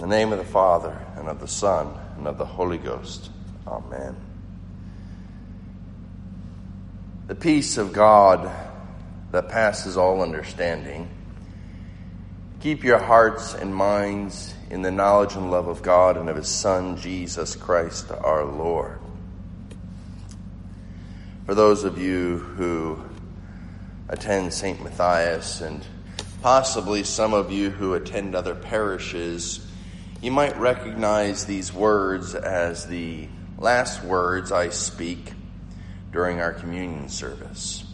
In the name of the Father, and of the Son, and of the Holy Ghost. Amen. The peace of God that passes all understanding, keep your hearts and minds in the knowledge and love of God and of His Son, Jesus Christ our Lord. For those of you who attend St. Matthias and possibly some of you who attend other parishes, you might recognize these words as the last words I speak during our communion service.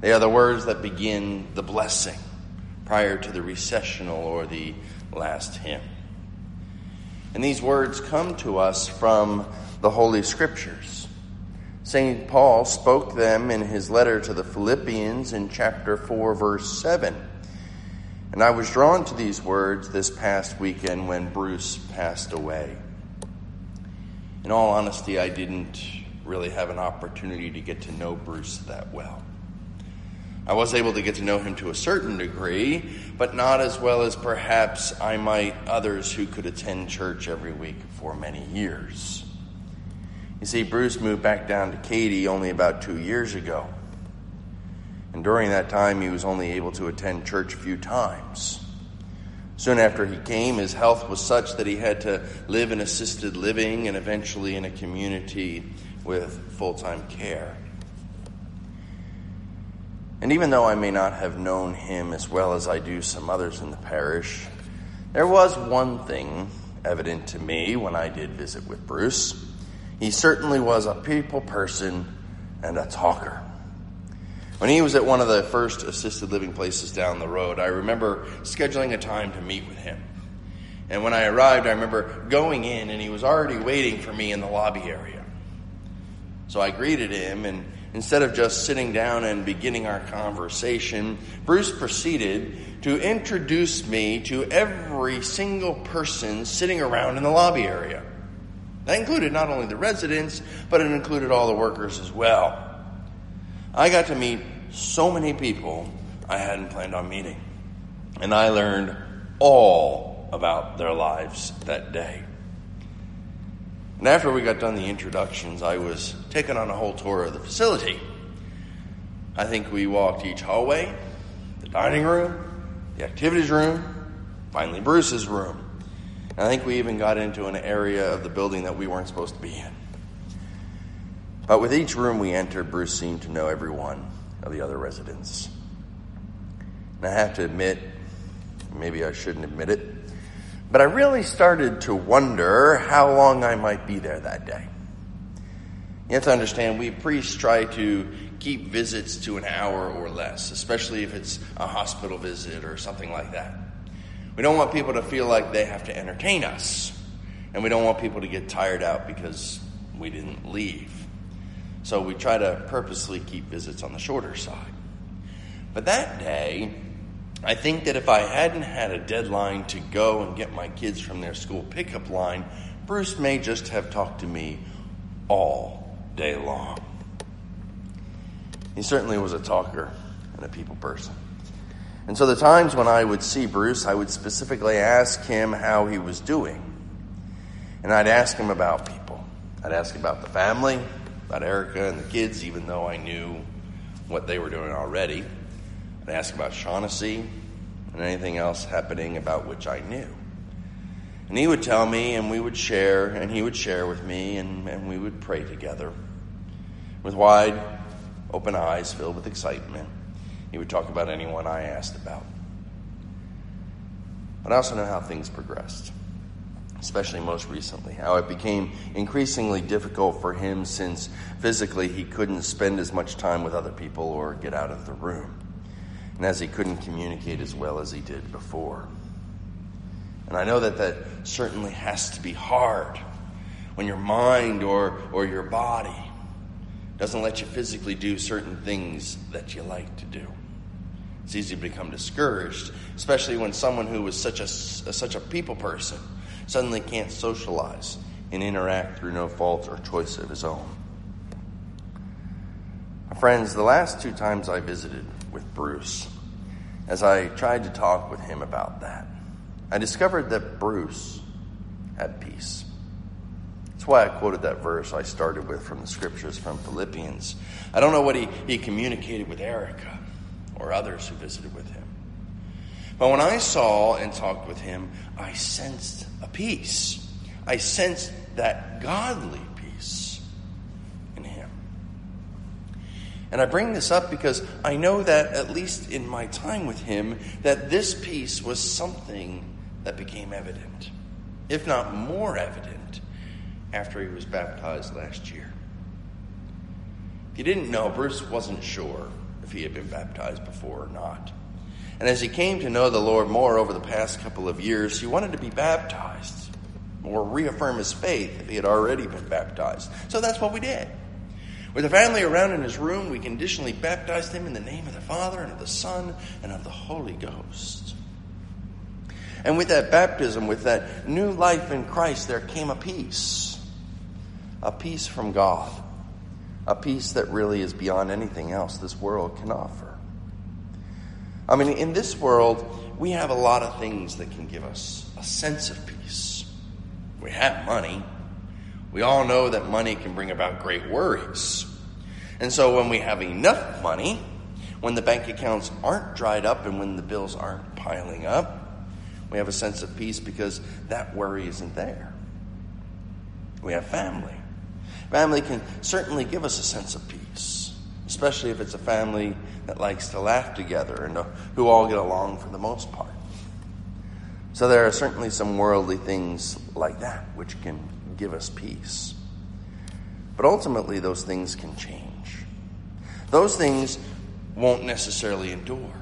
They are the words that begin the blessing prior to the recessional or the last hymn. And these words come to us from the Holy Scriptures. St. Paul spoke them in his letter to the Philippians in chapter 4, verse 7. And I was drawn to these words this past weekend when Bruce passed away. In all honesty, I didn't really have an opportunity to get to know Bruce that well. I was able to get to know him to a certain degree, but not as well as perhaps I might others who could attend church every week for many years. You see, Bruce moved back down to Katy only about two years ago. And during that time, he was only able to attend church a few times. Soon after he came, his health was such that he had to live in assisted living and eventually in a community with full time care. And even though I may not have known him as well as I do some others in the parish, there was one thing evident to me when I did visit with Bruce. He certainly was a people person and a talker. When he was at one of the first assisted living places down the road, I remember scheduling a time to meet with him. And when I arrived, I remember going in and he was already waiting for me in the lobby area. So I greeted him, and instead of just sitting down and beginning our conversation, Bruce proceeded to introduce me to every single person sitting around in the lobby area. That included not only the residents, but it included all the workers as well. I got to meet so many people I hadn't planned on meeting. And I learned all about their lives that day. And after we got done the introductions, I was taken on a whole tour of the facility. I think we walked each hallway, the dining room, the activities room, finally Bruce's room. And I think we even got into an area of the building that we weren't supposed to be in. But with each room we entered, Bruce seemed to know every one of the other residents. And I have to admit, maybe I shouldn't admit it, but I really started to wonder how long I might be there that day. You have to understand, we priests try to keep visits to an hour or less, especially if it's a hospital visit or something like that. We don't want people to feel like they have to entertain us, and we don't want people to get tired out because we didn't leave. So we try to purposely keep visits on the shorter side. But that day, I think that if I hadn't had a deadline to go and get my kids from their school pickup line, Bruce may just have talked to me all day long. He certainly was a talker and a people person. And so the times when I would see Bruce, I would specifically ask him how he was doing. And I'd ask him about people. I'd ask about the family, about Erica and the kids, even though I knew what they were doing already. I'd ask about Shaughnessy and anything else happening about which I knew. And he would tell me, and we would share, and he would share with me, and, and we would pray together. With wide, open eyes filled with excitement, he would talk about anyone I asked about. But I also know how things progressed especially most recently, how it became increasingly difficult for him since physically he couldn't spend as much time with other people or get out of the room, and as he couldn't communicate as well as he did before. And I know that that certainly has to be hard when your mind or, or your body doesn't let you physically do certain things that you like to do. It's easy to become discouraged, especially when someone who was such a, such a people person suddenly can't socialize and interact through no fault or choice of his own. My friends, the last two times I visited with Bruce, as I tried to talk with him about that, I discovered that Bruce had peace. That's why I quoted that verse I started with from the scriptures from Philippians. I don't know what he, he communicated with Erica or others who visited with him. But when I saw and talked with him, I sensed a peace. I sensed that godly peace in him. And I bring this up because I know that, at least in my time with him, that this peace was something that became evident, if not more evident, after he was baptized last year. If you didn't know, Bruce wasn't sure if he had been baptized before or not. And as he came to know the Lord more over the past couple of years, he wanted to be baptized or reaffirm his faith if he had already been baptized. So that's what we did. With the family around in his room, we conditionally baptized him in the name of the Father and of the Son and of the Holy Ghost. And with that baptism, with that new life in Christ, there came a peace. A peace from God. A peace that really is beyond anything else this world can offer. I mean, in this world, we have a lot of things that can give us a sense of peace. We have money. We all know that money can bring about great worries. And so when we have enough money, when the bank accounts aren't dried up and when the bills aren't piling up, we have a sense of peace because that worry isn't there. We have family. Family can certainly give us a sense of peace, especially if it's a family that likes to laugh together and who all get along for the most part. So there are certainly some worldly things like that which can give us peace. But ultimately, those things can change. Those things won't necessarily endure.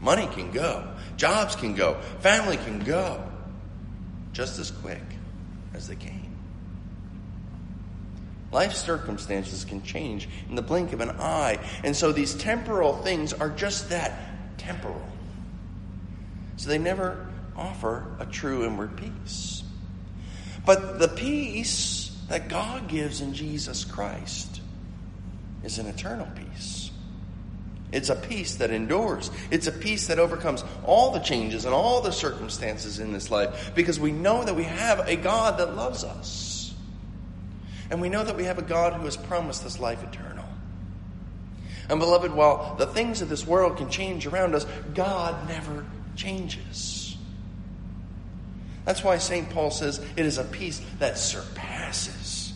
Money can go, jobs can go, family can go just as quick as they came. Life circumstances can change in the blink of an eye. And so these temporal things are just that temporal. So they never offer a true inward peace. But the peace that God gives in Jesus Christ is an eternal peace. It's a peace that endures. It's a peace that overcomes all the changes and all the circumstances in this life because we know that we have a God that loves us. And we know that we have a God who has promised us life eternal. And beloved, while the things of this world can change around us, God never changes. That's why St. Paul says it is a peace that surpasses,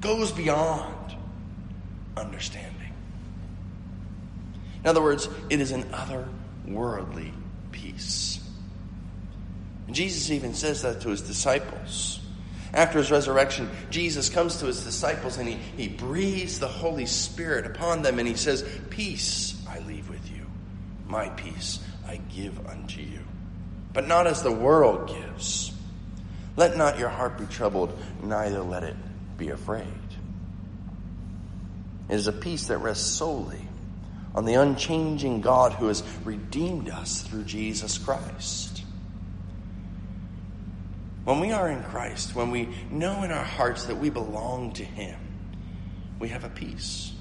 goes beyond understanding. In other words, it is an otherworldly peace. And Jesus even says that to his disciples. After his resurrection, Jesus comes to his disciples and he, he breathes the Holy Spirit upon them and he says, Peace I leave with you, my peace I give unto you but not as the world gives. Let not your heart be troubled, neither let it be afraid. It is a peace that rests solely on the unchanging God who has redeemed us through Jesus Christ. When we are in Christ, when we know in our hearts that we belong to Him, we have a peace.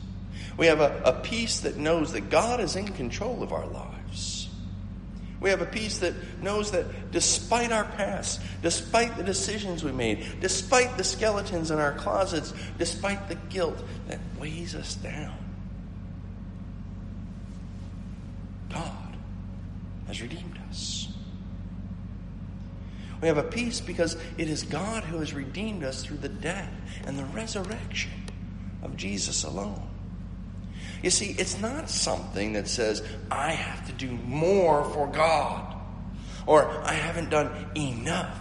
We have a, a peace that knows that God is in control of our lives. We have a peace that knows that despite our past, despite the decisions we made, despite the skeletons in our closets, despite the guilt that weighs us down, God has redeemed us. We have a peace because it is God who has redeemed us through the death and the resurrection of Jesus alone. You see, it's not something that says, I have to do more for God, or I haven't done enough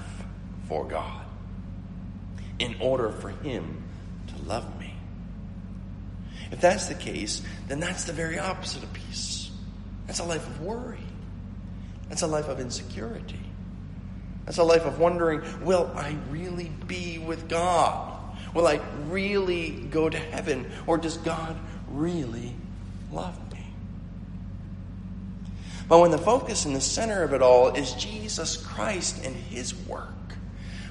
for God in order for Him to love me. If that's the case, then that's the very opposite of peace. That's a life of worry. That's a life of insecurity. That's a life of wondering, will I really be with God? Will I really go to heaven? Or does God really love me? But when the focus and the center of it all is Jesus Christ and His work,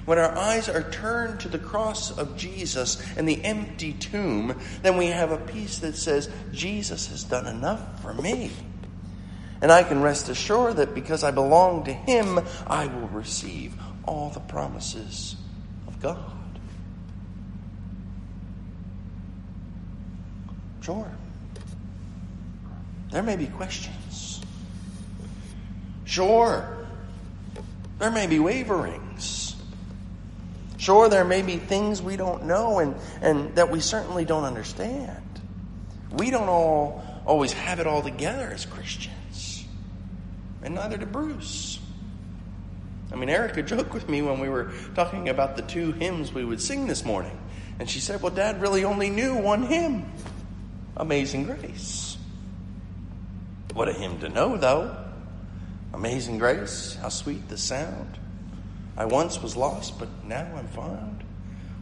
when our eyes are turned to the cross of Jesus and the empty tomb, then we have a peace that says, Jesus has done enough for me. And I can rest assured that because I belong to Him, I will receive all the promises of God. Sure. There may be questions. Sure. There may be waverings. Sure, there may be things we don't know and, and that we certainly don't understand. We don't all always have it all together as Christians. And neither did Bruce. I mean, Erica joked with me when we were talking about the two hymns we would sing this morning. And she said, Well, Dad really only knew one hymn Amazing Grace. What a hymn to know, though. Amazing Grace, how sweet the sound. I once was lost, but now I'm found.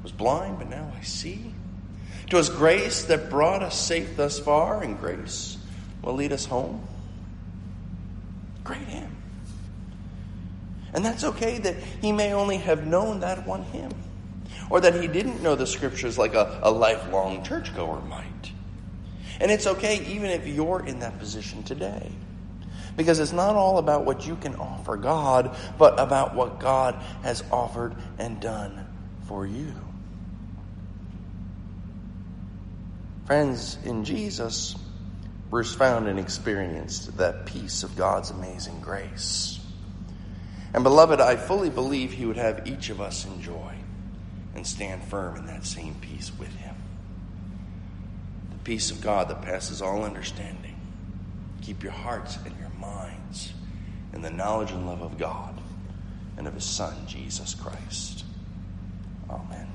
Was blind, but now I see. 'Twas grace that brought us safe thus far, and grace will lead us home. Great hymn. And that's okay that he may only have known that one hymn, or that he didn't know the scriptures like a, a lifelong churchgoer might. And it's okay even if you're in that position today. Because it's not all about what you can offer God, but about what God has offered and done for you. Friends, in Jesus, Bruce found and experienced that peace of God's amazing grace. And beloved, I fully believe he would have each of us enjoy and stand firm in that same peace with him. The peace of God that passes all understanding. Keep your hearts and your minds in the knowledge and love of God and of his Son, Jesus Christ. Amen.